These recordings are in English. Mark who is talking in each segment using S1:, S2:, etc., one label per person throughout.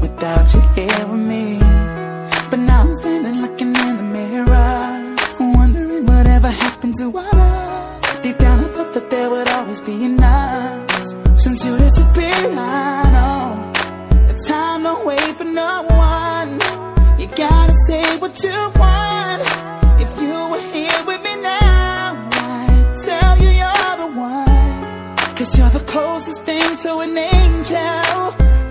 S1: without you here with me. But now I'm standing looking in the mirror, wondering whatever happened to our love. Deep down, I thought that there would always be enough. Since you disappeared, I know the time don't wait for no one. You gotta say what you want. Cause you're the closest thing to an angel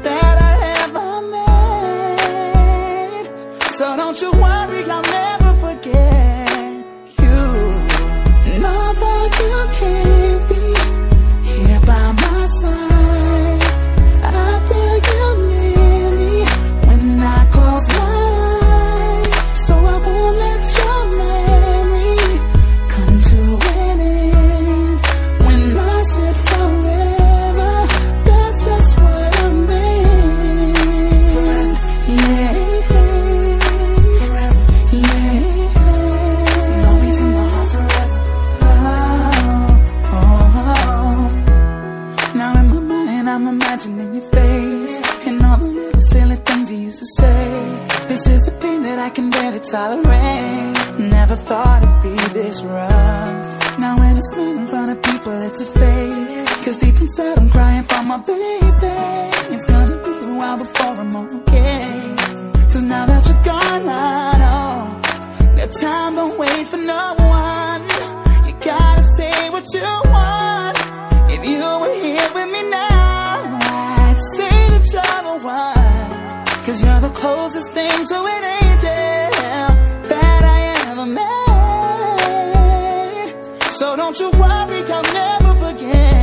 S1: that I ever met. So don't you worry, I'm imagining your face And all the little silly things you used to say. This is the pain that I can barely tolerate. Never thought it'd be this rough. Now when I smile in front of people it's a fake. Cause deep inside I'm crying for my baby. It's gonna be a while before I'm okay. Cause now that you're gone I know That time don't wait for no one. You gotta say what you Cause you're the closest thing to an angel That I ever met. So don't you worry, I'll never forget.